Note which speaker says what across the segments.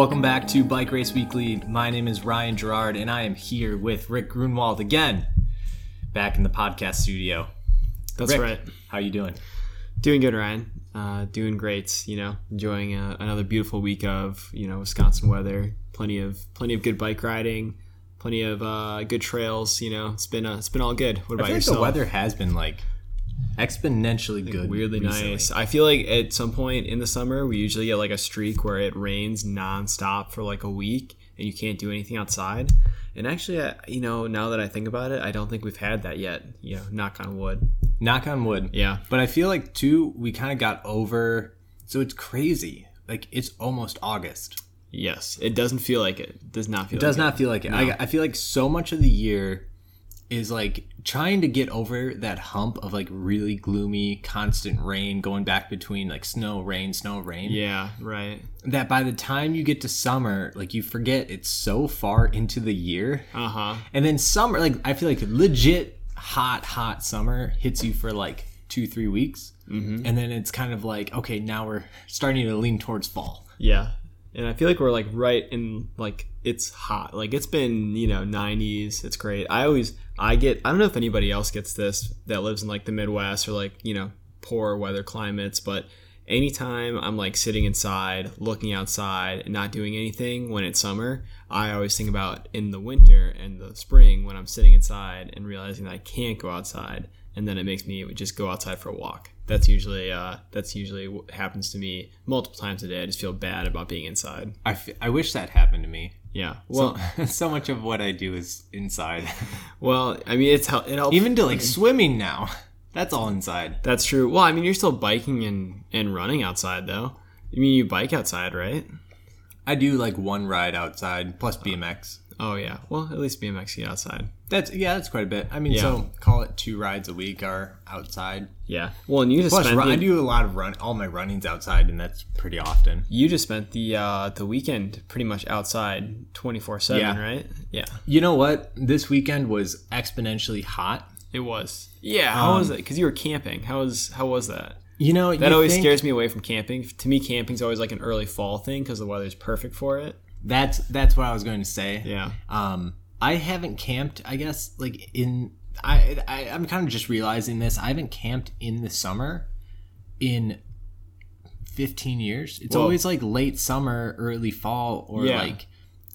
Speaker 1: Welcome back to Bike Race Weekly. My name is Ryan Gerard, and I am here with Rick Grunwald again, back in the podcast studio.
Speaker 2: That's
Speaker 1: Rick,
Speaker 2: right.
Speaker 1: How you doing?
Speaker 2: Doing good, Ryan. Uh, doing great. You know, enjoying uh, another beautiful week of you know Wisconsin weather. Plenty of plenty of good bike riding. Plenty of uh, good trails. You know, it's been uh, it's been all good. What
Speaker 1: I
Speaker 2: about
Speaker 1: feel like
Speaker 2: yourself?
Speaker 1: the weather has been like exponentially good.
Speaker 2: Weirdly
Speaker 1: recently.
Speaker 2: nice. I feel like at some point in the summer we usually get like a streak where it rains nonstop for like a week and you can't do anything outside. And actually, I, you know, now that I think about it, I don't think we've had that yet. You know, knock on wood.
Speaker 1: Knock on wood.
Speaker 2: Yeah.
Speaker 1: But I feel like too, we kind of got over. So it's crazy. Like it's almost August.
Speaker 2: Yes, it doesn't feel like it. It does not feel.
Speaker 1: It does
Speaker 2: like
Speaker 1: not feel like it. I, I feel like so much of the year is like trying to get over that hump of like really gloomy, constant rain going back between like snow, rain, snow, rain.
Speaker 2: Yeah, right.
Speaker 1: That by the time you get to summer, like you forget it's so far into the year.
Speaker 2: Uh huh.
Speaker 1: And then summer, like I feel like legit hot, hot summer hits you for like two, three weeks. Mm-hmm. And then it's kind of like, okay, now we're starting to lean towards fall.
Speaker 2: Yeah, and I feel like we're like right in like it's hot. Like it's been you know 90s. It's great. I always I get. I don't know if anybody else gets this that lives in like the Midwest or like you know poor weather climates, but anytime I'm like sitting inside, looking outside, and not doing anything when it's summer, I always think about in the winter and the spring when I'm sitting inside and realizing that I can't go outside, and then it makes me just go outside for a walk. That's usually uh, that's usually what happens to me multiple times a day. I just feel bad about being inside.
Speaker 1: I, f- I wish that happened to me.
Speaker 2: Yeah. Well,
Speaker 1: so, so much of what I do is inside.
Speaker 2: well, I mean, it's hel- it helps.
Speaker 1: Even to like swimming now. That's all inside.
Speaker 2: That's true. Well, I mean, you're still biking and and running outside though. I mean you bike outside, right?
Speaker 1: I do like one ride outside plus BMX.
Speaker 2: Oh yeah. Well, at least BMX get outside.
Speaker 1: That's yeah, that's quite a bit. I mean,
Speaker 2: Yeah.
Speaker 1: so call it two rides a week are outside.
Speaker 2: Yeah. Well, and you just
Speaker 1: Plus,
Speaker 2: spent
Speaker 1: run,
Speaker 2: the,
Speaker 1: I do a lot of run. All my runnings outside, and that's pretty often.
Speaker 2: you just spent the uh, the weekend pretty much outside twenty four seven, right? Yeah.
Speaker 1: You know what? This weekend was exponentially hot.
Speaker 2: It was. Yeah. How was
Speaker 1: Um,
Speaker 2: it? Because you were camping. How was how was that?
Speaker 1: You know
Speaker 2: That
Speaker 1: you
Speaker 2: always
Speaker 1: think-
Speaker 2: scares me away from camping. To me, camping's always like an early fall thing because the weather's perfect for it.
Speaker 1: That's that's what I was going to say.
Speaker 2: Yeah.
Speaker 1: Um, I haven't camped. I guess like in I, I I'm kind of just realizing this. I haven't camped in the summer in 15 years. It's
Speaker 2: Whoa.
Speaker 1: always like late summer, early fall, or
Speaker 2: Yeah.
Speaker 1: like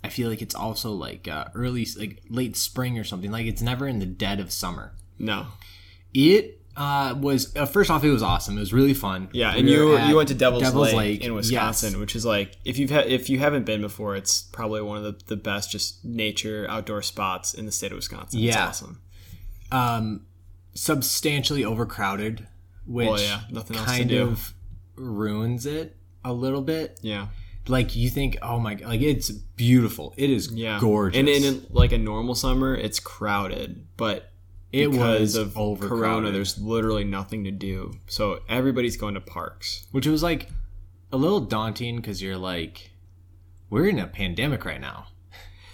Speaker 1: I feel like it's also like uh, early like late spring or something. Like it's never in the dead of summer.
Speaker 2: No.
Speaker 1: It uh, was uh, first off, it was awesome. It was really fun.
Speaker 2: Yeah,
Speaker 1: We
Speaker 2: and you you went to Devil's,
Speaker 1: Devil's
Speaker 2: Lake,
Speaker 1: Lake,
Speaker 2: in Wisconsin,
Speaker 1: yes.
Speaker 2: which is like if you've ha- if you haven't been before, it's probably one of the, the best just nature outdoor spots in the state of Wisconsin. It's
Speaker 1: Yeah.
Speaker 2: awesome.
Speaker 1: um, substantially overcrowded, which
Speaker 2: Well, yeah, nothing else
Speaker 1: kind of ruins it a little bit.
Speaker 2: Yeah,
Speaker 1: Like you think, oh my, like it's beautiful. It is
Speaker 2: yeah,
Speaker 1: gorgeous.
Speaker 2: And in like a normal summer, it's crowded, but
Speaker 1: it was
Speaker 2: of Corona, there's literally nothing to do. So everybody's going to parks.
Speaker 1: which was like a little daunting because you're like, we're in a pandemic right now.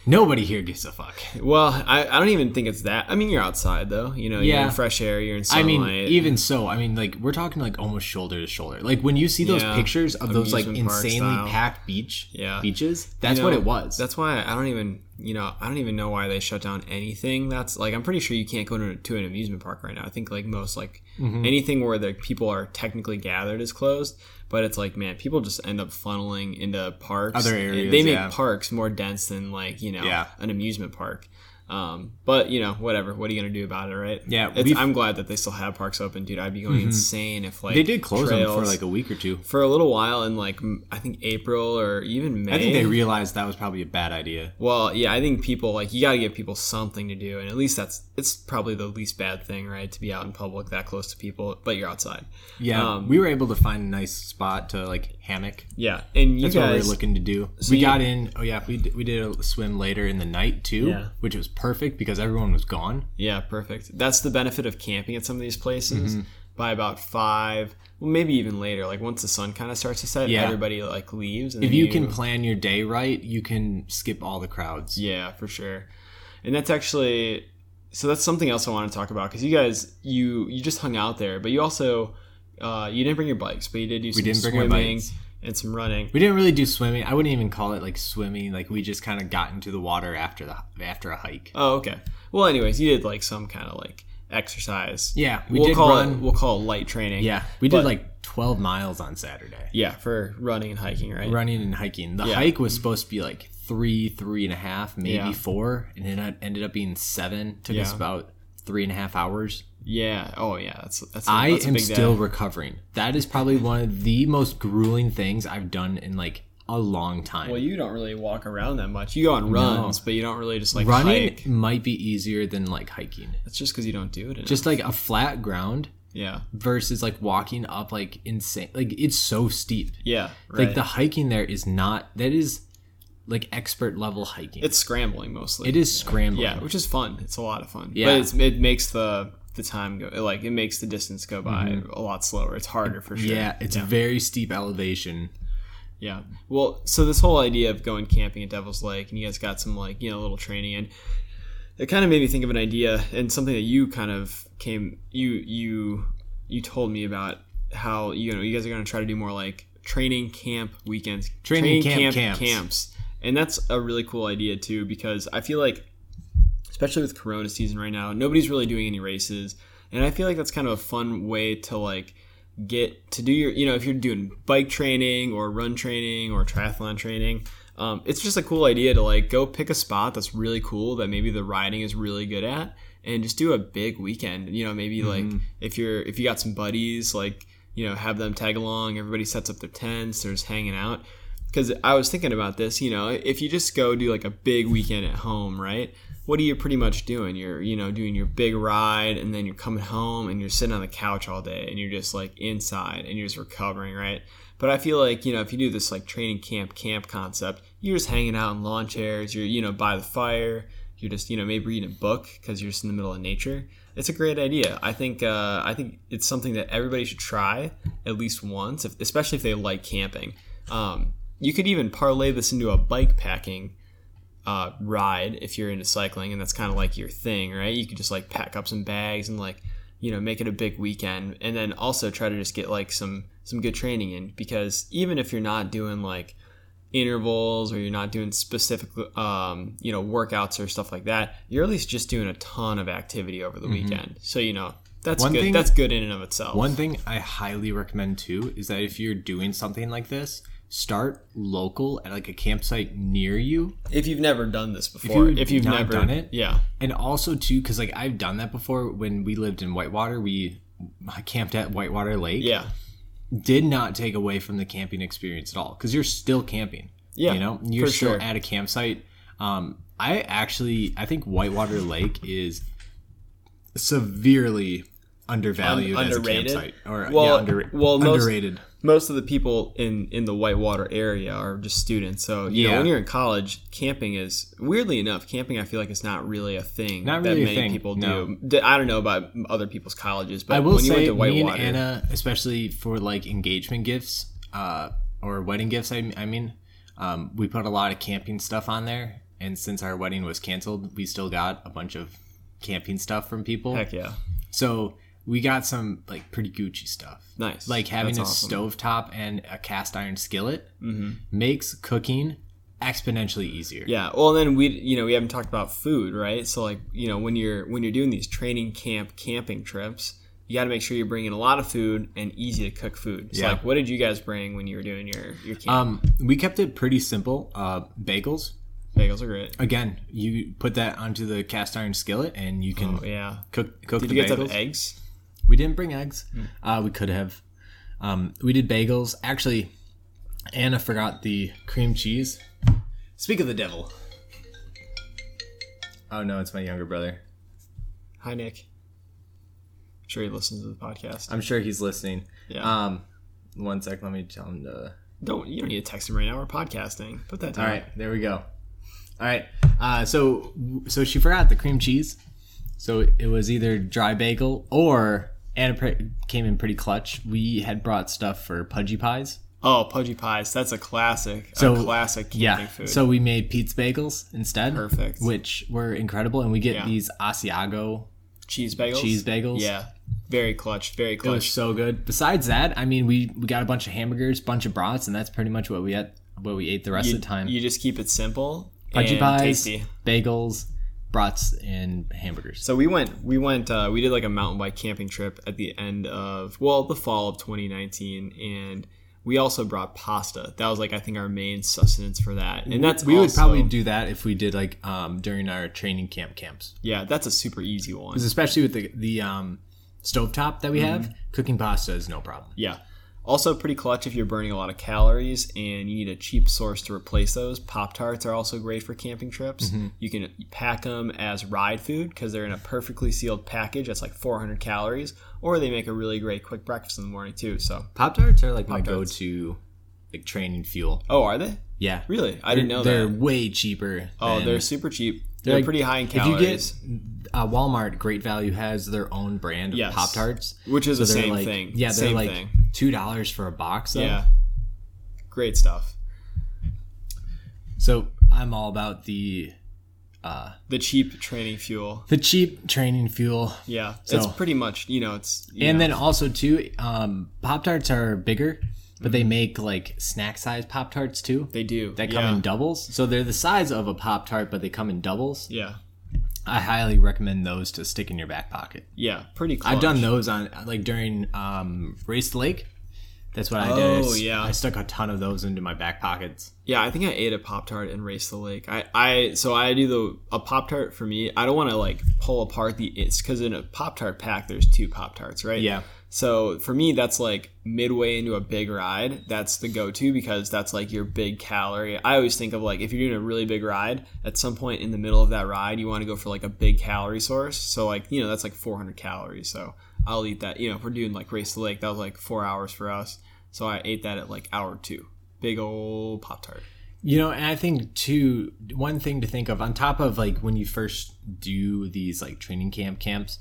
Speaker 1: Nobody here gives a fuck.
Speaker 2: Well, I, I don't even think it's that. I mean, you're outside though. You know, you're in fresh air. You're in sunlight.
Speaker 1: I mean, even so, I mean, like we're talking like almost shoulder to shoulder. Like when you see those
Speaker 2: Yeah.
Speaker 1: pictures of those like insanely
Speaker 2: style.
Speaker 1: packed beach
Speaker 2: Yeah.
Speaker 1: beaches, that's
Speaker 2: You know,
Speaker 1: what it was.
Speaker 2: That's why I don't even, you know, I don't even know why they shut down anything. That's like I'm pretty sure you can't go to, to an amusement park right now. I think like most like
Speaker 1: Mm-hmm.
Speaker 2: anything where the people are technically gathered is closed. But it's like man, people just end up funneling into parks.
Speaker 1: Other areas,
Speaker 2: They make
Speaker 1: yeah.
Speaker 2: parks more dense than like you know
Speaker 1: Yeah.
Speaker 2: an amusement park. Um, but you know, whatever. What are you gonna do about it, right?
Speaker 1: Yeah,
Speaker 2: I'm glad that they still have parks open, dude. I'd be going insane if like
Speaker 1: they did close them for like a week or two.
Speaker 2: for a little while in like I think April or even May.
Speaker 1: I think they realized that was probably a bad idea.
Speaker 2: Well, yeah, I think people like you got to give people something to do, and at least that's it's probably the least bad thing, right? To be out in public that close to people, but you're outside.
Speaker 1: Yeah,
Speaker 2: Um,
Speaker 1: we were able to find a nice spot to like hammock.
Speaker 2: Yeah, and you
Speaker 1: That's what we
Speaker 2: guys,
Speaker 1: were looking to do.
Speaker 2: So
Speaker 1: we
Speaker 2: you-
Speaker 1: got in. Oh yeah, we did, we did a swim later in the night too,
Speaker 2: Yeah.
Speaker 1: which was perfect because everyone was gone.
Speaker 2: yeah, perfect. That's the benefit of camping at some of these places.
Speaker 1: Mm-hmm.
Speaker 2: By about five, well, maybe even later, like once the sun kind of starts to set,
Speaker 1: Yeah.
Speaker 2: everybody like leaves. And
Speaker 1: If
Speaker 2: then
Speaker 1: you can plan your day right, you can skip all the crowds.
Speaker 2: Yeah, for sure. And that's actually so that's something else I want to talk about because you guys you you just hung out there, but you also uh, you didn't bring your bikes, but you did do some
Speaker 1: didn't bring our
Speaker 2: swimming.
Speaker 1: bikes.
Speaker 2: And some running.
Speaker 1: We didn't really do swimming. I wouldn't even call it like swimming. Like we just kind of got into the water after the after a hike.
Speaker 2: Oh, okay. Well, anyways, you did like some kind of like exercise.
Speaker 1: Yeah, we
Speaker 2: we'll
Speaker 1: did
Speaker 2: call
Speaker 1: run.
Speaker 2: it we'll call it light training.
Speaker 1: yeah, we did like 12 miles on Saturday.
Speaker 2: yeah for running and hiking, right?
Speaker 1: Running and hiking. The
Speaker 2: Yeah.
Speaker 1: hike was supposed to be like three, three and a half, maybe
Speaker 2: Yeah.
Speaker 1: four, and it ended up being seven. Took us about three and a half hours.
Speaker 2: Yeah. Oh, yeah. That's that's. A,
Speaker 1: I
Speaker 2: that's
Speaker 1: am still
Speaker 2: day.
Speaker 1: recovering. That is probably one of the most grueling things I've done in like a long time.
Speaker 2: Well, you don't really walk around that much. You go on runs, but you don't really just like
Speaker 1: Running
Speaker 2: hike.
Speaker 1: might be easier than like hiking.
Speaker 2: That's just because you don't do it. Enough.
Speaker 1: Just like a flat ground
Speaker 2: yeah,
Speaker 1: versus like walking up like insane. Like it's so steep.
Speaker 2: yeah. Right.
Speaker 1: Like the hiking there is not. That is like expert level hiking.
Speaker 2: it's scrambling mostly.
Speaker 1: it is scrambling.
Speaker 2: Yeah, which is fun. It's a lot of fun.
Speaker 1: Yeah.
Speaker 2: but it's, it makes the the time go like it makes the distance go by
Speaker 1: Mm-hmm.
Speaker 2: a lot slower. It's harder for sure.
Speaker 1: Yeah, it's a very steep elevation.
Speaker 2: Yeah. Well, so this whole idea of going camping at Devil's Lake, and you guys got some like you know little training, and it kind of made me think of an idea and something that you kind of came you you you told me about how you know you guys are going to try to do more like training camp weekends,
Speaker 1: Training camp camps.
Speaker 2: camps, and that's a really cool idea too because I feel like especially with Corona season right now, nobody's really doing any races, and I feel like that's kind of a fun way to like get to do your you know if you're doing bike training or run training or triathlon training um, it's just a cool idea to like go pick a spot that's really cool that maybe the riding is really good at and just do a big weekend. You know maybe like if you're if you got some buddies like you know have them tag along everybody sets up their tents they're just hanging out because i was thinking about this you know if you just go do like a big weekend at home right what are you pretty much doing? You're you know doing your big ride and then you're coming home and you're sitting on the couch all day and you're just like inside and you're just recovering right? But i feel like you know if you do this like training camp camp concept you're just hanging out in lawn chairs you're you know by the fire you're just you know maybe reading a book because you're just in the middle of nature. It's a great idea. I think uh, i think it's something that everybody should try at least once if, especially if they like camping. Um, you could even parlay this into a bike packing uh, ride if you're into cycling and that's kind of like your thing right? You could just like pack up some bags and like you know make it a big weekend and then also try to just get like some some good training in because even if you're not doing like intervals or you're not doing specific um, you know workouts or stuff like that you're at least just doing a ton of activity over the weekend. So you know that's
Speaker 1: One
Speaker 2: good
Speaker 1: thing-
Speaker 2: that's good in and of itself.
Speaker 1: One thing I highly recommend too is that if you're doing something like this, start local at like a campsite near you.
Speaker 2: if you've never done this before
Speaker 1: you've
Speaker 2: if you've
Speaker 1: not
Speaker 2: never
Speaker 1: done it,
Speaker 2: yeah
Speaker 1: And also too, because like I've done that before when we lived in Whitewater. We camped at Whitewater Lake.
Speaker 2: yeah
Speaker 1: Did not take away from the camping experience at all because you're still camping.
Speaker 2: Yeah,
Speaker 1: You know, you're
Speaker 2: for
Speaker 1: still
Speaker 2: sure.
Speaker 1: at a campsite. Um, I actually I think Whitewater Lake is severely undervalued
Speaker 2: Un-
Speaker 1: as a campsite or
Speaker 2: Well-
Speaker 1: yeah, under,
Speaker 2: well,
Speaker 1: underrated.
Speaker 2: most of the people in in the whitewater area are just students so you know
Speaker 1: Yeah.
Speaker 2: when you're in college camping is weirdly enough camping i feel like is not really a thing
Speaker 1: Not
Speaker 2: that
Speaker 1: really a
Speaker 2: many
Speaker 1: thing,
Speaker 2: people
Speaker 1: no.
Speaker 2: do i don't know about other people's colleges but
Speaker 1: I will
Speaker 2: when you
Speaker 1: say,
Speaker 2: went to
Speaker 1: me and Anna, especially for like engagement gifts uh, or wedding gifts, I, I mean, um, we put a lot of camping stuff on there. And since our wedding was canceled, we still got a bunch of camping stuff from people.
Speaker 2: heck yeah
Speaker 1: So we got some like pretty Gucci stuff.
Speaker 2: nice
Speaker 1: Like having
Speaker 2: That's
Speaker 1: a
Speaker 2: awesome.
Speaker 1: stove top and a cast iron skillet
Speaker 2: Mhm.
Speaker 1: makes cooking exponentially easier.
Speaker 2: yeah well then we you know we haven't talked about food right so like you know when you're when you're doing these training camp camping trips you got to make sure you're bringing a lot of food and easy to cook food so
Speaker 1: Yeah.
Speaker 2: like what did you guys bring when you were doing your your camp
Speaker 1: Um, we kept it pretty simple. Uh, bagels.
Speaker 2: bagels are great
Speaker 1: Again, you put that onto the cast iron skillet, and you can
Speaker 2: oh yeah
Speaker 1: cook cook
Speaker 2: did
Speaker 1: the
Speaker 2: you guys
Speaker 1: bagels.
Speaker 2: have eggs
Speaker 1: We didn't bring eggs. Uh, we could have. Um, we did bagels. Actually, Anna forgot the cream cheese. Speak of the devil. Oh no, it's my younger brother.
Speaker 2: Hi, Nick. I'm sure he listens to the podcast.
Speaker 1: I'm sure he's listening.
Speaker 2: Yeah.
Speaker 1: Um, one sec. Let me tell him to.
Speaker 2: don't you don't need to text him right now. We're podcasting. Put that down.
Speaker 1: All right, there we go. All right. Uh, so so she forgot the cream cheese. So it was either dry bagel or Anna came in pretty clutch. We had brought stuff for pudgy pies.
Speaker 2: Oh, pudgy pies. That's a classic.
Speaker 1: So,
Speaker 2: a classic
Speaker 1: Yeah.
Speaker 2: food.
Speaker 1: So we made Pete's bagels instead.
Speaker 2: Perfect.
Speaker 1: Which were incredible. And we get
Speaker 2: Yeah.
Speaker 1: these Asiago
Speaker 2: cheese bagels.
Speaker 1: cheese bagels.
Speaker 2: Yeah. Very clutch. Very
Speaker 1: It was
Speaker 2: clutch.
Speaker 1: so good. Besides that, I mean, we we got a bunch of hamburgers, bunch of brats, and that's pretty much what we ate. What we ate the rest
Speaker 2: You,
Speaker 1: of the time.
Speaker 2: you just keep it simple
Speaker 1: Pudgy
Speaker 2: and
Speaker 1: pies,
Speaker 2: tasty.
Speaker 1: bagels, brats, and hamburgers.
Speaker 2: So we went, we went, uh, we did like a mountain bike camping trip at the end of, well, the fall of 2019, and we also brought pasta. That was like I think our main sustenance for that, and that's
Speaker 1: we would
Speaker 2: also-
Speaker 1: probably do that if we did like um during our training camp camps,
Speaker 2: yeah, that's a super easy one.
Speaker 1: 'Cause especially with the the um stovetop that we have.
Speaker 2: Mm-hmm.
Speaker 1: Cooking pasta is no problem.
Speaker 2: Yeah. Also, pretty clutch if you're burning a lot of calories and you need a cheap source to replace those. Pop Tarts are also great for camping trips.
Speaker 1: Mm-hmm.
Speaker 2: You can pack them as ride food because they're in a perfectly sealed package that's like 400 calories, or they make a really great quick breakfast in the morning too. So,
Speaker 1: Pop tarts are like my
Speaker 2: Pop-Tarts.
Speaker 1: go-to like training fuel.
Speaker 2: oh, are they
Speaker 1: Yeah,
Speaker 2: really? I didn't know
Speaker 1: they're
Speaker 2: that.
Speaker 1: way cheaper.
Speaker 2: Oh,
Speaker 1: than-
Speaker 2: they're super cheap. They're,
Speaker 1: like-
Speaker 2: pretty high in calories.
Speaker 1: If you get uh, Walmart, Great Value has their own brand of
Speaker 2: Yes.
Speaker 1: Pop Tarts,
Speaker 2: which is the same
Speaker 1: like,
Speaker 2: thing.
Speaker 1: Yeah, they're
Speaker 2: same
Speaker 1: like
Speaker 2: thing.
Speaker 1: two dollars for a box. Though.
Speaker 2: Yeah, great stuff.
Speaker 1: So I'm all about the uh,
Speaker 2: The cheap training fuel.
Speaker 1: the cheap training fuel,
Speaker 2: Yeah,
Speaker 1: So-
Speaker 2: it's pretty much you know it's you
Speaker 1: and
Speaker 2: know,
Speaker 1: then also too, um, Pop Tarts are bigger, but
Speaker 2: Mm-hmm.
Speaker 1: they make like snack size Pop Tarts too.
Speaker 2: they do
Speaker 1: That come
Speaker 2: yeah.
Speaker 1: in doubles, so they're the size of a Pop Tart, but they come in doubles.
Speaker 2: Yeah,
Speaker 1: I highly recommend those to stick in your back pocket.
Speaker 2: yeah, pretty. Clutch.
Speaker 1: I've done those on like during um, Race the Lake. That's what I did.
Speaker 2: Oh, yeah.
Speaker 1: I stuck a ton of those into my back pockets.
Speaker 2: Yeah, I think I ate a Pop Tart and Race the Lake. I, I so I do the a Pop Tart for me. I don't want to like pull apart the it's because in a Pop Tart pack there's two Pop Tarts, right?
Speaker 1: Yeah.
Speaker 2: So for me, that's like midway into a big ride. That's the go-to because that's like your big calorie. I always think of like if you're doing a really big ride, at some point in the middle of that ride, you want to go for like a big calorie source. So like you know that's like 400 calories. So I'll eat that. You know, if we're doing like Race the Lake, that was like four hours for us. So I ate that at like hour two. Big old Pop Tart.
Speaker 1: You know, and I think too, one thing to think of on top of like when you first do these like training camp camps,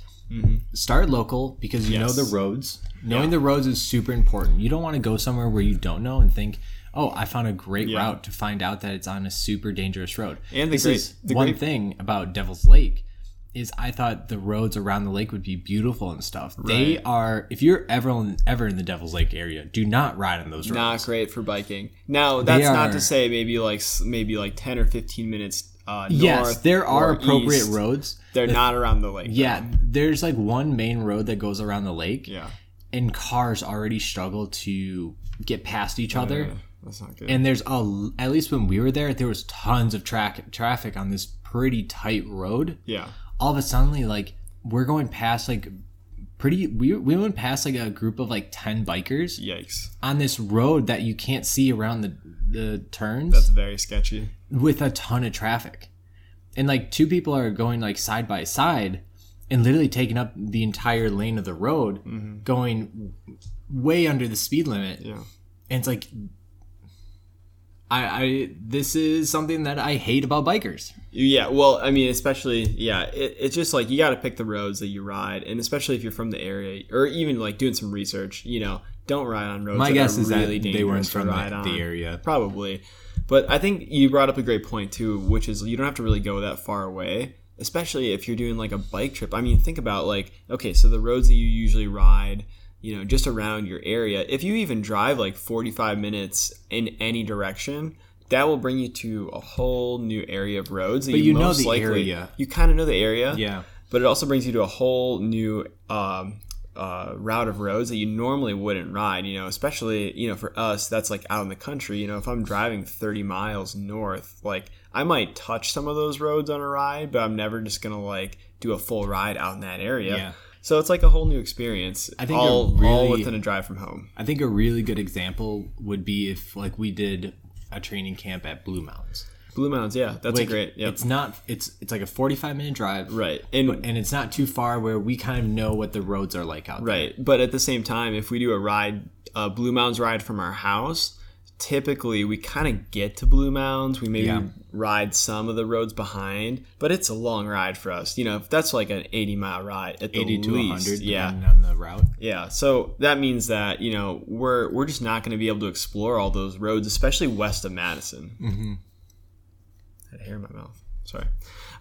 Speaker 1: start local because you
Speaker 2: Mm-hmm. Yes.
Speaker 1: know the roads. Knowing the roads is super important. You don't want to go somewhere where you don't know and think, "Oh, I found a great
Speaker 2: Yeah.
Speaker 1: route," to find out that it's on a super dangerous road.
Speaker 2: And the
Speaker 1: this
Speaker 2: great-
Speaker 1: is
Speaker 2: the
Speaker 1: one
Speaker 2: great-
Speaker 1: thing about Devil's Lake is I thought the roads around the lake would be beautiful and stuff. They are. If you're ever in, ever in the Devil's Lake area, do not ride on those roads.
Speaker 2: Not great for biking. Now that's not to say maybe like maybe like 10 or 15 minutes uh, north.
Speaker 1: yes, there are appropriate
Speaker 2: east.
Speaker 1: roads.
Speaker 2: They're not around the lake. though.
Speaker 1: Yeah, there's like one main road that goes around the lake,
Speaker 2: Yeah.
Speaker 1: and cars already struggle to get past each oh, other.
Speaker 2: Yeah, That's not good.
Speaker 1: And there's a at least when we were there, there was tons of tra- traffic on this pretty tight road.
Speaker 2: yeah.
Speaker 1: All of a sudden, like we're going past like pretty. We we went past like a group of like ten bikers
Speaker 2: Yikes.
Speaker 1: on this road that you can't see around the the turns
Speaker 2: That's very sketchy.
Speaker 1: with a ton of traffic. And like two people are going like side by side and literally taking up the entire lane of the road, mm-hmm. going way under the speed limit.
Speaker 2: Yeah.
Speaker 1: And it's like I I this is something that I hate about bikers.
Speaker 2: Yeah, well, I mean, especially yeah, it, it's just like you got to pick the roads that you ride, and especially if you're from the area, or even like doing some research. You know, don't ride on roads.
Speaker 1: My guess is
Speaker 2: really
Speaker 1: that they weren't from the, the area.
Speaker 2: Probably. But I think you brought up a great point too, which is you don't have to really go that far away, especially if you're doing like a bike trip. I mean, think about like, okay, so the roads that you usually ride, you know, just around your area, if you even drive like 45 minutes in any direction, that will bring you to a whole new area of roads. That
Speaker 1: But you know
Speaker 2: most
Speaker 1: the
Speaker 2: likely,
Speaker 1: area.
Speaker 2: You kind of know the area
Speaker 1: Yeah.
Speaker 2: but it also brings you to a whole new um, uh, route of roads that you normally wouldn't ride. You know, especially you know for us, that's like out in the country. You know, if I'm driving 30 miles north, like I might touch some of those roads on a ride, but I'm never just gonna like do a full ride out in that area.
Speaker 1: Yeah.
Speaker 2: So it's like a whole new experience.
Speaker 1: I think
Speaker 2: all,
Speaker 1: a
Speaker 2: all
Speaker 1: really-
Speaker 2: within a drive from home.
Speaker 1: I think a really good example would be if like we did a training camp at Blue Mounds.
Speaker 2: Blue Mounds, yeah, that's
Speaker 1: Like,
Speaker 2: a great. Yep.
Speaker 1: It's not it's it's like a 45 minute drive.
Speaker 2: right, and
Speaker 1: and it's not too far where we kind of know what the roads are like out there.
Speaker 2: Right. But at the same time, if we do a ride, a Blue Mounds ride from our house, typically we kind of get to Blue Mounds. We maybe
Speaker 1: Yeah.
Speaker 2: ride some of the roads behind, but it's a long ride for us. You know, if that's like an 80 mile ride at the
Speaker 1: 80 to
Speaker 2: least.
Speaker 1: 100
Speaker 2: Yeah.
Speaker 1: depending on the route.
Speaker 2: Yeah. So that means that, you know, we're we're just not going to be able to explore all those roads, especially west of Madison. Mm-hmm. I had hair in my mouth. Sorry.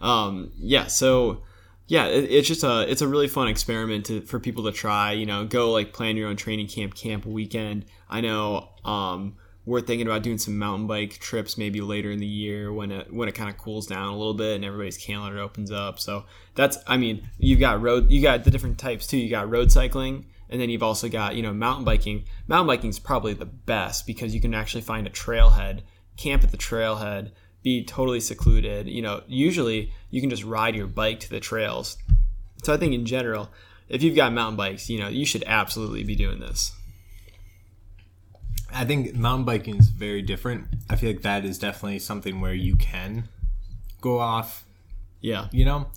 Speaker 2: Um, yeah. So yeah, it, it's just a it's a really fun experiment to, for people to try. You know, go like plan your own training camp, camp weekend. I know um, we're thinking about doing some mountain bike trips maybe later in the year when it when it kind of cools down a little bit and everybody's calendar opens up. So that's I mean you've got road you got the different types too. You got road cycling and then you've also got you know mountain biking. Mountain biking is probably the best because you can actually find a trailhead, camp at the trailhead be totally secluded. You know, usually you can just ride your bike to the trails. So I think in general, if you've got mountain bikes, you know, you should absolutely be doing this.
Speaker 1: I think mountain biking is very different. I feel like that is definitely something where you can go off,
Speaker 2: Yeah,
Speaker 1: you know,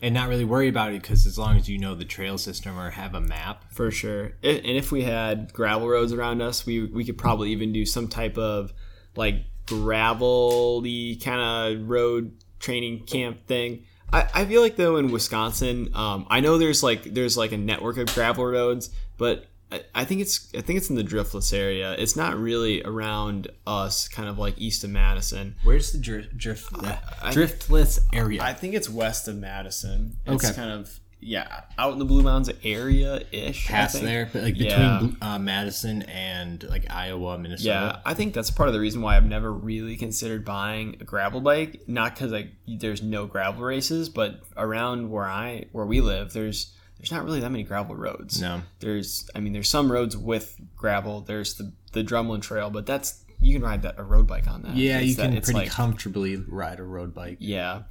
Speaker 1: and not really worry about it because as long as you know the trail system or have a map.
Speaker 2: for sure. And if we had gravel roads around us, we we could probably even do some type of like gravelly kind of road training camp thing. I, I feel like though in Wisconsin, um, I know there's like there's like a network of gravel roads, but I, I think it's I think it's in the Driftless area. It's not really around us, kind of like east of Madison.
Speaker 1: Where's the drift, drift driftless area?
Speaker 2: I think it's west of Madison. It's
Speaker 1: Okay.
Speaker 2: kind of yeah, out in the Blue Mounds area ish.
Speaker 1: Past there, like between
Speaker 2: Yeah.
Speaker 1: uh, Madison and like Iowa, Minnesota.
Speaker 2: Yeah, I think that's part of the reason why I've never really considered buying a gravel bike. Not because like there's no gravel races, but around where I where we live, there's there's not really that many gravel roads.
Speaker 1: No.
Speaker 2: There's I mean there's some roads with gravel. There's the the Drumlin Trail, but that's you can ride that a road bike on that.
Speaker 1: Yeah,
Speaker 2: It's
Speaker 1: you
Speaker 2: that-
Speaker 1: can pretty
Speaker 2: like-
Speaker 1: comfortably ride a road bike.
Speaker 2: yeah.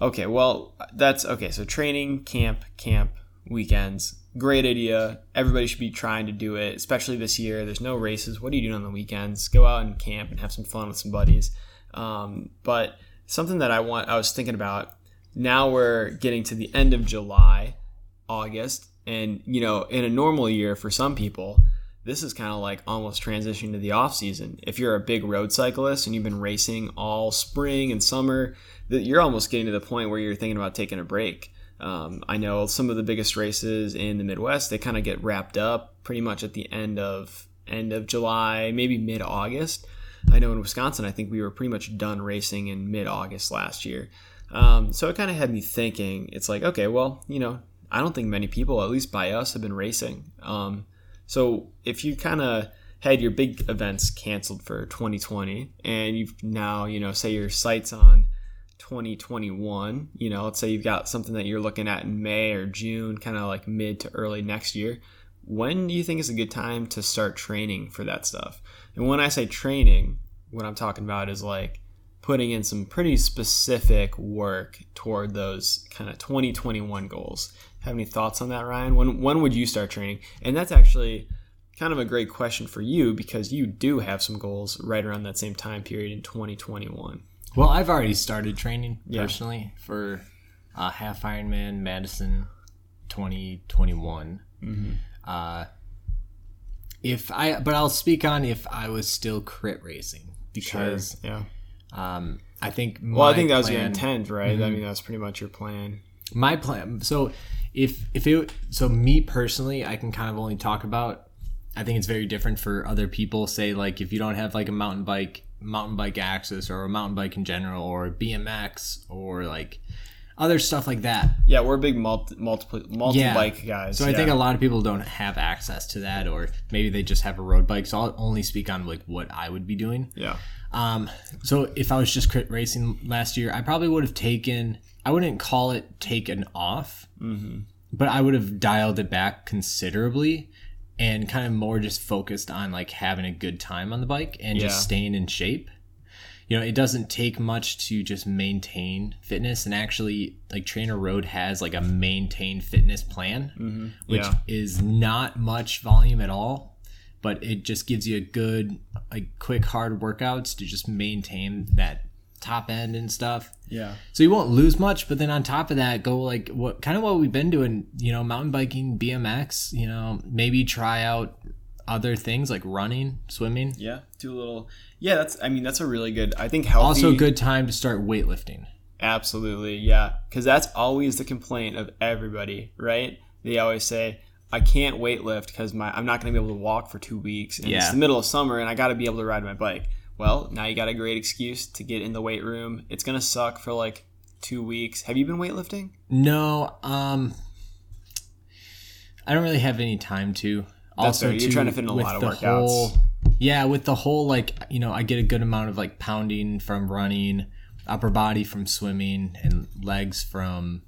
Speaker 2: Okay, well, that's okay. So training, camp, camp, weekends. Great idea. Everybody should be trying to do it, especially this year. There's no races. What are you doing on the weekends? Go out and camp and have some fun with some buddies. Um, but something that I want, I was thinking about. Now we're getting to the end of July, August, and you know, in a normal year for some people, this is kind of like almost transitioning to the off season. If you're a big road cyclist and you've been racing all spring and summer, that you're almost getting to the point where you're thinking about taking a break. Um, I know some of the biggest races in the Midwest they kind of get wrapped up pretty much at the end of end of July, maybe mid August. I know in Wisconsin, I think we were pretty much done racing in mid August last year. Um, so it kind of had me thinking. It's like, okay, well, you know, I don't think many people, at least by us, have been racing. Um, so if you kind of had your big events canceled for 2020 and you've now, you know, say your sights on 2021, you know, let's say you've got something that you're looking at in May or June, kind of like mid to early next year, when do you think is a good time to start training for that stuff? And when I say training, what I'm talking about is like putting in some pretty specific work toward those kind of 2021 goals. Have any thoughts on that, Ryan? When when would you start training? And that's actually kind of a great question for you because you do have some goals right around that same time period in 2021.
Speaker 1: Well, I've already started training
Speaker 2: Yeah.
Speaker 1: personally for uh, half Ironman Madison 2021.
Speaker 2: Mm-hmm.
Speaker 1: Uh, if I, but I'll speak on if I was still crit racing because
Speaker 2: yeah.
Speaker 1: um, I think.
Speaker 2: Well, I think that was your intent, right? I mean, that was pretty much your plan.
Speaker 1: my plan so if if it so me personally i can kind of only talk about i think it's very different for other people say like if you don't have like a mountain bike mountain bike access or a mountain bike in general or bmx or like other stuff like that
Speaker 2: Yeah, we're big multi multiple multi
Speaker 1: Yeah.
Speaker 2: bike guys.
Speaker 1: so i
Speaker 2: yeah.
Speaker 1: think a lot of people don't have access to that or maybe they just have a road bike so i'll only speak on like what i would be doing
Speaker 2: yeah.
Speaker 1: um, so if I was just crit racing last year, I probably would have taken. I wouldn't call it taken off,
Speaker 2: Mm-hmm.
Speaker 1: but I would have dialed it back considerably, and kind of more just focused on like having a good time on the bike and
Speaker 2: Yeah.
Speaker 1: just staying in shape. You know, it doesn't take much to just maintain fitness, and actually, like Trainer Road has like a maintain fitness plan,
Speaker 2: Mm-hmm.
Speaker 1: which
Speaker 2: yeah.
Speaker 1: is not much volume at all but it just gives you a good like quick hard workouts to just maintain that top end and stuff
Speaker 2: Yeah.
Speaker 1: so you won't lose much but then on top of that go like what kind of what we've been doing you know mountain biking bmx you know maybe try out other things like running swimming
Speaker 2: Yeah. Do a little. Yeah, that's. I mean, that's a really good. I think healthy.
Speaker 1: also a good time to start weightlifting
Speaker 2: Absolutely, yeah. Because that's always the complaint of everybody, right? They always say, "I can't weightlift because my I'm not going to be able to walk for two weeks, and it's the middle of summer, and I got to be able to ride my bike." Well, now you got a great excuse to get in the weight room. It's going to suck for like two weeks. Have you been weightlifting?
Speaker 1: No, um, I don't really have any time to.
Speaker 2: That's fair. You're trying to fit in a lot of
Speaker 1: the
Speaker 2: workouts.
Speaker 1: Whole, yeah, with the whole like you know, I get a good amount of like pounding from running, upper body from swimming, and legs from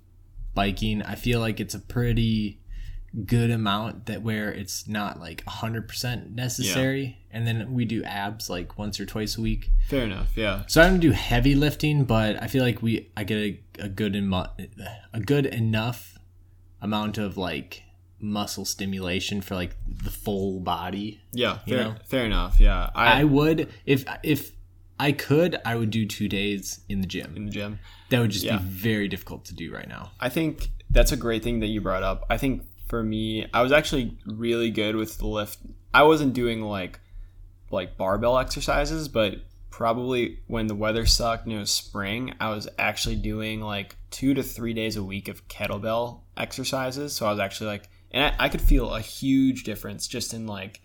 Speaker 1: biking. I feel like it's a pretty good amount that where it's not like 100% necessary and then we do abs like once or twice a week
Speaker 2: Fair enough. Yeah.
Speaker 1: so I don't do heavy lifting, but I feel like we I get a, a good emo- a good enough amount of like muscle stimulation for like the full body.
Speaker 2: Yeah. Fair,
Speaker 1: know?
Speaker 2: fair enough. Yeah. I,
Speaker 1: I would if if I could, I would do two days in the gym.
Speaker 2: in the gym.
Speaker 1: That would just
Speaker 2: Yeah.
Speaker 1: be very difficult to do right now.
Speaker 2: I think that's a great thing that you brought up. I think for me, I was actually really good with the lift. I wasn't doing like like barbell exercises, but probably when the weather sucked and it was spring, I was actually doing like two to three days a week of kettlebell exercises. So I was actually like, and I, I could feel a huge difference just in like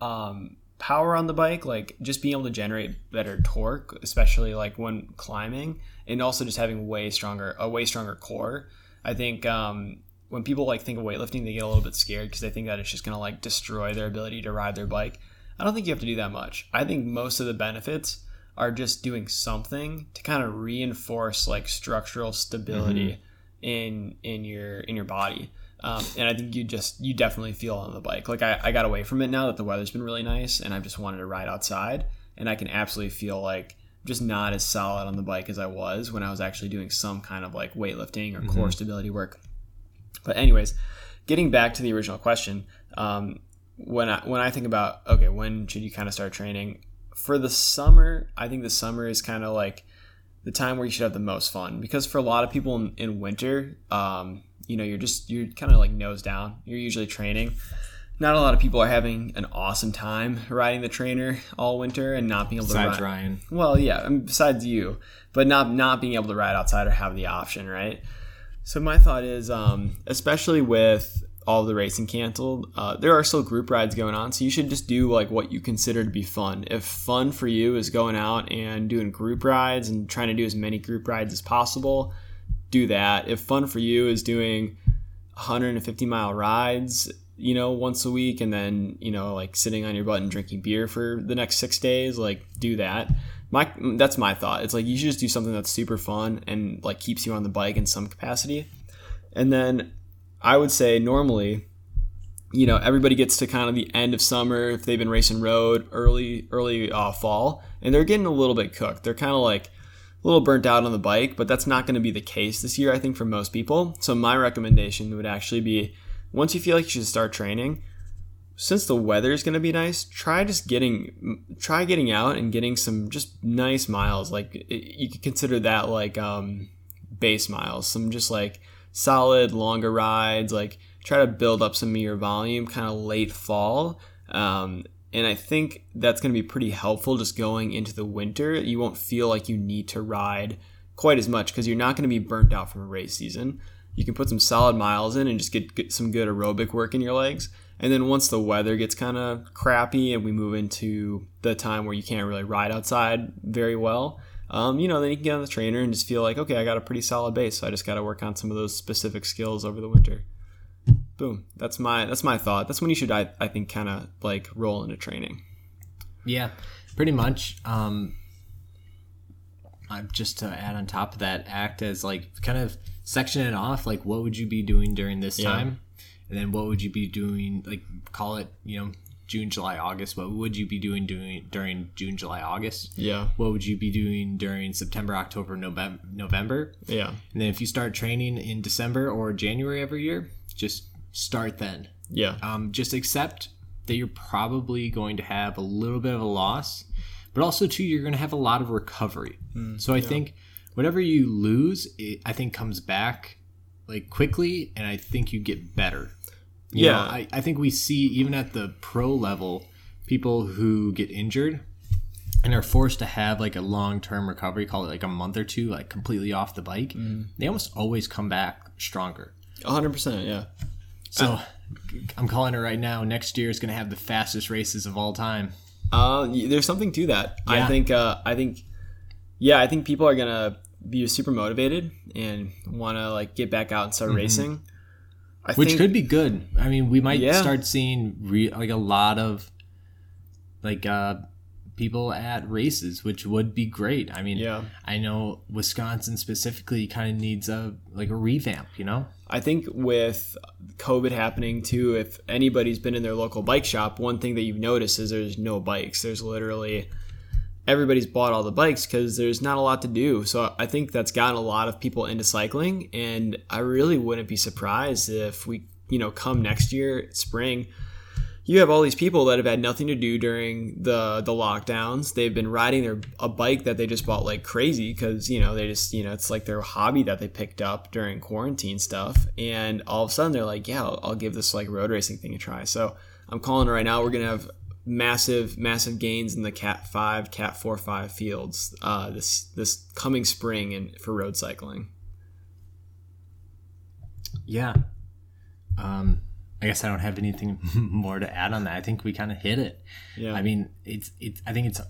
Speaker 2: um, power on the bike, like just being able to generate better torque, especially like when climbing, and also just having way stronger a way stronger core. I think um, when people like think of weightlifting, they get a little bit scared because they think that it's just gonna like destroy their ability to ride their bike. I don't think you have to do that much. I think most of the benefits are just doing something to kind of reinforce like structural stability in in your in your body. Um, and I think you just you definitely feel on the bike. Like I, I got away from it now that the weather's been really nice, and I just wanted to ride outside, and I can absolutely feel like just not as solid on the bike as I was when I was actually doing some kind of like weightlifting or core stability work. But anyways, getting back to the original question, um, when I when I think about okay, when should you kind of start training? For the summer, I think the summer is kind of like the time where you should have the most fun because for a lot of people in, in winter, um, you know, you're just you're kind of like nose down. You're usually training. Not a lot of people are having an awesome time riding the trainer all winter and not being able
Speaker 1: Besides
Speaker 2: to ride.
Speaker 1: Ryan,
Speaker 2: Well, yeah, besides you, but not not being able to ride outside or have the option, right? So my thought is, um, especially with all the racing canceled, uh, there are still group rides going on. So you should just do like what you consider to be fun. If fun for you is going out and doing group rides and trying to do as many group rides as possible, do that. If fun for you is doing 150 mile rides, you know, once a week, and then you know, like sitting on your butt and drinking beer for the next six days, like do that. My that's my thought. It's like you should just do something that's super fun and like keeps you on the bike in some capacity. And then I would say normally, you know, everybody gets to kind of the end of summer if they've been racing road early early uh, fall, and they're getting a little bit cooked. They're kind of like a little burnt out on the bike, but that's not going to be the case this year, I think, for most people. So my recommendation would actually be once you feel like you should start training, since the weather is going to be nice, try just getting try getting out and getting some just nice miles. Like you could consider that like um, base miles, some just like solid longer rides. Like try to build up some of your volume, kind of late fall. Um, and I think that's going to be pretty helpful just going into the winter. You won't feel like you need to ride quite as much because you're not going to be burnt out from a race season. You can put some solid miles in and just get, get some good aerobic work in your legs. And then once the weather gets kind of crappy and we move into the time where you can't really ride outside very well, um, you know, then you can get on the trainer and just feel like, okay, I got a pretty solid base. So I just got to work on some of those specific skills over the winter. Boom. That's my that's my thought. That's when you should I, I think kind of like roll into training.
Speaker 1: Yeah, pretty much. Um, I just to add on top of that, act as like kind of section it off. Like, what would you be doing during this
Speaker 2: Yeah.
Speaker 1: time, and then what would you be doing? Like, call it you know June, July, August. What would you be doing doing during June, July, August?
Speaker 2: Yeah.
Speaker 1: What would you be doing during September, October, November? November?
Speaker 2: Yeah.
Speaker 1: And then if you start training in December or January every year, just start then
Speaker 2: Yeah.
Speaker 1: um, just accept that you're probably going to have a little bit of a loss, but also too you're going to have a lot of recovery. so I think whatever you lose, it, I think comes back like quickly, and I think you get better. You
Speaker 2: Yeah.
Speaker 1: know, I, I think we see even at the pro level people who get injured and are forced to have like a long term recovery, call it like a month or two, like completely off the bike. They almost always come back stronger.
Speaker 2: 100%. Yeah.
Speaker 1: So I'm calling it right now. Next year is going to have the fastest races of all time.
Speaker 2: Uh, there's something to that. I think. Uh, I think. Yeah, I think people are gonna be super motivated and want to like get back out and start racing. I
Speaker 1: which
Speaker 2: think-
Speaker 1: could be good. I mean, we might
Speaker 2: Yeah.
Speaker 1: start seeing re- like a lot of like uh people at races, which would be great. I mean,
Speaker 2: Yeah.
Speaker 1: I know Wisconsin specifically kind of needs a like a revamp, you know?
Speaker 2: I think with COVID happening too, if anybody's been in their local bike shop, one thing that you've noticed is there's no bikes. There's literally everybody's bought all the bikes because there's not a lot to do. So I think that's gotten a lot of people into cycling, and I really wouldn't be surprised if we, you know, come next year spring. You have all these people that have had nothing to do during the the lockdowns. They've been riding their a bike that they just bought like crazy because you know they just you know it's like their hobby that they picked up during quarantine stuff. And all of a sudden they're like, yeah, I'll, I'll give this like road racing thing a try. So I'm calling right now. We're gonna have massive massive gains in the Cat Five, Cat Four, Five fields uh, this this coming spring and for road cycling.
Speaker 1: Yeah. Um I guess I don't have anything more to add on that. I think we kind of hit it.
Speaker 2: Yeah,
Speaker 1: I mean, it's it's I think it's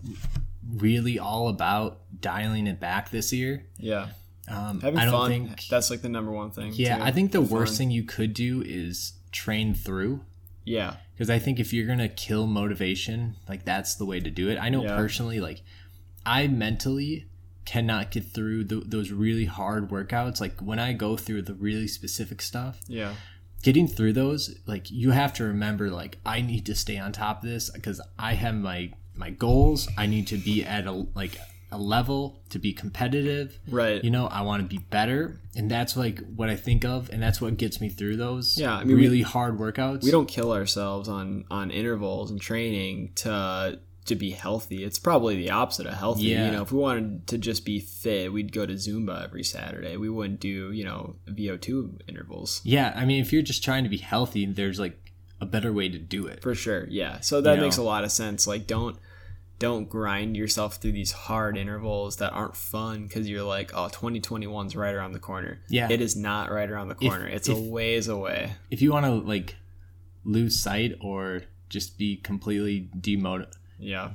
Speaker 1: really all about dialing it back this year.
Speaker 2: yeah,
Speaker 1: Um
Speaker 2: having
Speaker 1: I don't
Speaker 2: fun.
Speaker 1: think
Speaker 2: that's like the number one thing.
Speaker 1: Yeah,
Speaker 2: too.
Speaker 1: I think the worst thing you could do is train through
Speaker 2: Yeah,
Speaker 1: because I think if you're gonna kill motivation, like that's the way to do it. I know
Speaker 2: Yeah.
Speaker 1: personally, like I mentally cannot get through th- those really hard workouts. Like when I go through the really specific stuff,
Speaker 2: yeah,
Speaker 1: getting through those, like you have to remember, like I need to stay on top of this because I have my my goals. I need to be at a like a level to be competitive
Speaker 2: right.
Speaker 1: you know i want to be better and that's like what i think of and that's what gets me through those
Speaker 2: Yeah, I mean, we-
Speaker 1: really hard workouts
Speaker 2: we don't kill ourselves on on intervals and training to to be healthy. It's probably the opposite of healthy.
Speaker 1: Yeah.
Speaker 2: You know, if we wanted to just be fit, we'd go to Zumba every Saturday. We wouldn't do, you know, VO2 intervals.
Speaker 1: yeah i mean if you're just trying to be healthy there's like a better way to do it
Speaker 2: For sure. Yeah. So that
Speaker 1: You
Speaker 2: makes a lot of sense. Like don't don't grind yourself through these hard intervals that aren't fun because you're like, oh, 2021's right around the corner.
Speaker 1: Yeah.
Speaker 2: It is not right around the corner. it's a ways away.
Speaker 1: if you want to like lose sight or just be completely demotivated.
Speaker 2: Yeah.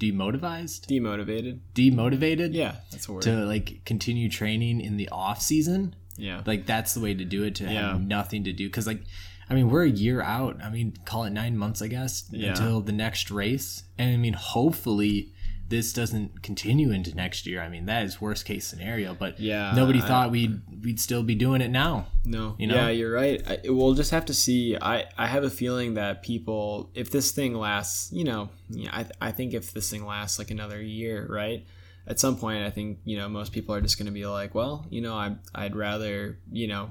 Speaker 1: demotivized
Speaker 2: Demotivated.
Speaker 1: demotivated
Speaker 2: Yeah. That's a word.
Speaker 1: to like continue training in the off season
Speaker 2: yeah.
Speaker 1: like that's the way to do it to
Speaker 2: Yeah.
Speaker 1: have nothing to do because like i mean we're a year out i mean call it nine months i guess
Speaker 2: Yeah.
Speaker 1: until the next race and i mean hopefully this doesn't continue into next year i mean that is worst case scenario but
Speaker 2: Yeah,
Speaker 1: nobody
Speaker 2: I-
Speaker 1: thought we'd we'd still be doing it now
Speaker 2: No,
Speaker 1: You know?
Speaker 2: yeah, you're right. I, we'll just have to see. I, I have a feeling that people, if this thing lasts, you know, I, I think if this thing lasts like another year, right? At some point, I think you know most people are just going to be like, well, you know, I I'd rather you know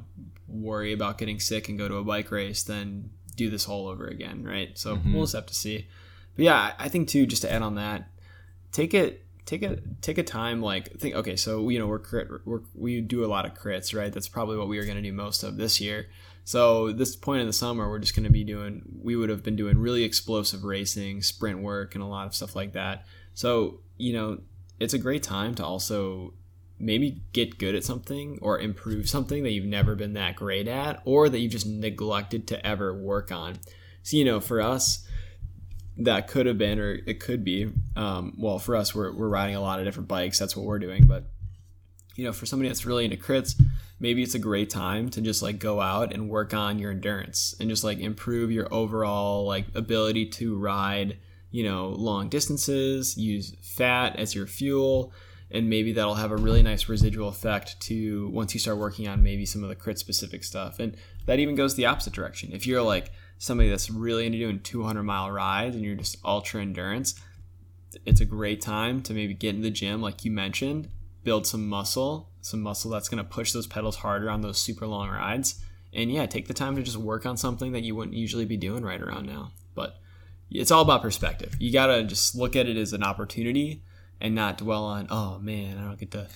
Speaker 2: worry about getting sick and go to a bike race than do this all over again, right? So
Speaker 1: Mhm.
Speaker 2: we'll just have to see. But yeah, I- I think too, just to add on that, take it take a take a time like think okay so you know we're, crit, we're we do a lot of crits right that's probably what we are going to do most of this year so this point in the summer we're just going to be doing we would have been doing really explosive racing sprint work and a lot of stuff like that so you know it's a great time to also maybe get good at something or improve something that you've never been that great at or that you've just neglected to ever work on. So you know for us that could have been or it could be um, well for us we're, we're riding a lot of different bikes. That's what we're doing. But you know for somebody that's really into crits maybe it's a great time to just like go out and work on your endurance and just like improve your overall like ability to ride you know long distances use fat as your fuel and maybe that'll have a really nice residual effect to once you start working on maybe some of the crit specific stuff. And that even goes the opposite direction. If you're like somebody that's really into doing 200 mile rides and you're just ultra endurance it's a great time to maybe get in the gym like you mentioned build some muscle some muscle that's going to push those pedals harder on those super long rides. And yeah take the time to just work on something that you wouldn't usually be doing right around now. But it's all about perspective. You got to just look at it as an opportunity and not dwell on oh man i don't get to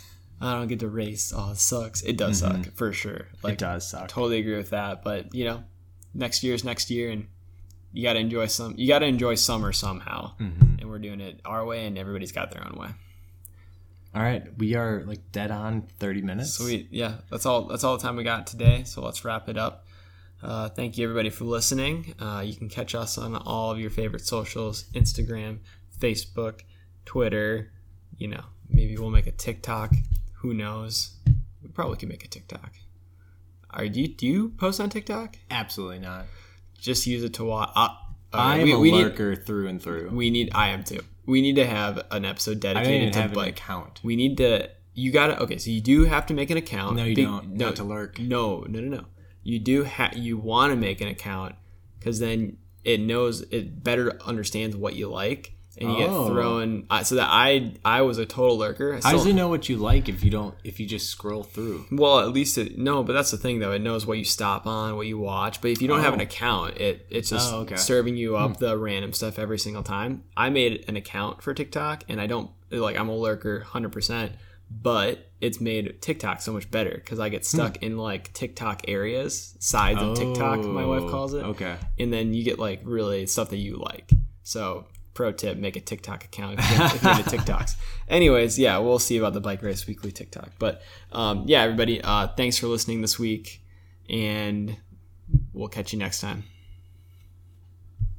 Speaker 2: i don't get to race. Oh it sucks. It does
Speaker 1: Mhm.
Speaker 2: suck for sure. Like
Speaker 1: it does suck.
Speaker 2: totally agree with that but you know next year's next year and you got to enjoy some you got to enjoy summer somehow.
Speaker 1: Mhm.
Speaker 2: and we're doing it our way and everybody's got their own way.
Speaker 1: All right we are like dead on 30 minutes.
Speaker 2: Sweet. Yeah that's all that's all the time we got today so let's wrap it up. Uh, thank you everybody for listening. Uh, you can catch us on all of your favorite socials instagram facebook twitter you know maybe we'll make a tiktok who knows? We probably could make a TikTok. Are you do you post on TikTok?
Speaker 1: Absolutely not.
Speaker 2: Just use it to watch. Uh,
Speaker 1: I'm
Speaker 2: we,
Speaker 1: a
Speaker 2: we need
Speaker 1: lurker through and through.
Speaker 2: we need. I am too. We need to have an episode
Speaker 1: I
Speaker 2: dedicated to
Speaker 1: have an
Speaker 2: like.
Speaker 1: account.
Speaker 2: We need to. You gotta. Okay, so you do have to make an account.
Speaker 1: No, you
Speaker 2: Be-
Speaker 1: don't.
Speaker 2: No,
Speaker 1: Not to lurk.
Speaker 2: no, no, no, no. You do have. You want to make an account because then it knows it better understands what you like, and you
Speaker 1: Oh.
Speaker 2: get thrown. So that I I was a total lurker. I
Speaker 1: How does
Speaker 2: still-
Speaker 1: it know what you like if you don't? If you just scroll through?
Speaker 2: Well, at least it no, but that's the thing though. It knows what you stop on, what you watch. But if you don't have an
Speaker 1: Oh.
Speaker 2: account, it it's just
Speaker 1: Oh, okay.
Speaker 2: serving you up hmm. the random stuff every single time. I made an account for TikTok, and I don't like I'm a lurker, hundred percent. But it's made TikTok so much better because I get hmm. stuck in like TikTok areas, sides of TikTok, my wife
Speaker 1: Oh,
Speaker 2: calls it.
Speaker 1: Okay.
Speaker 2: And then you get like really stuff that you like. So pro tip: make a TikTok account if if you're TikToks. Anyways, yeah, we'll see about the Bike Race Weekly TikTok. But um, yeah, everybody, uh, thanks for listening this week, and we'll catch you next time.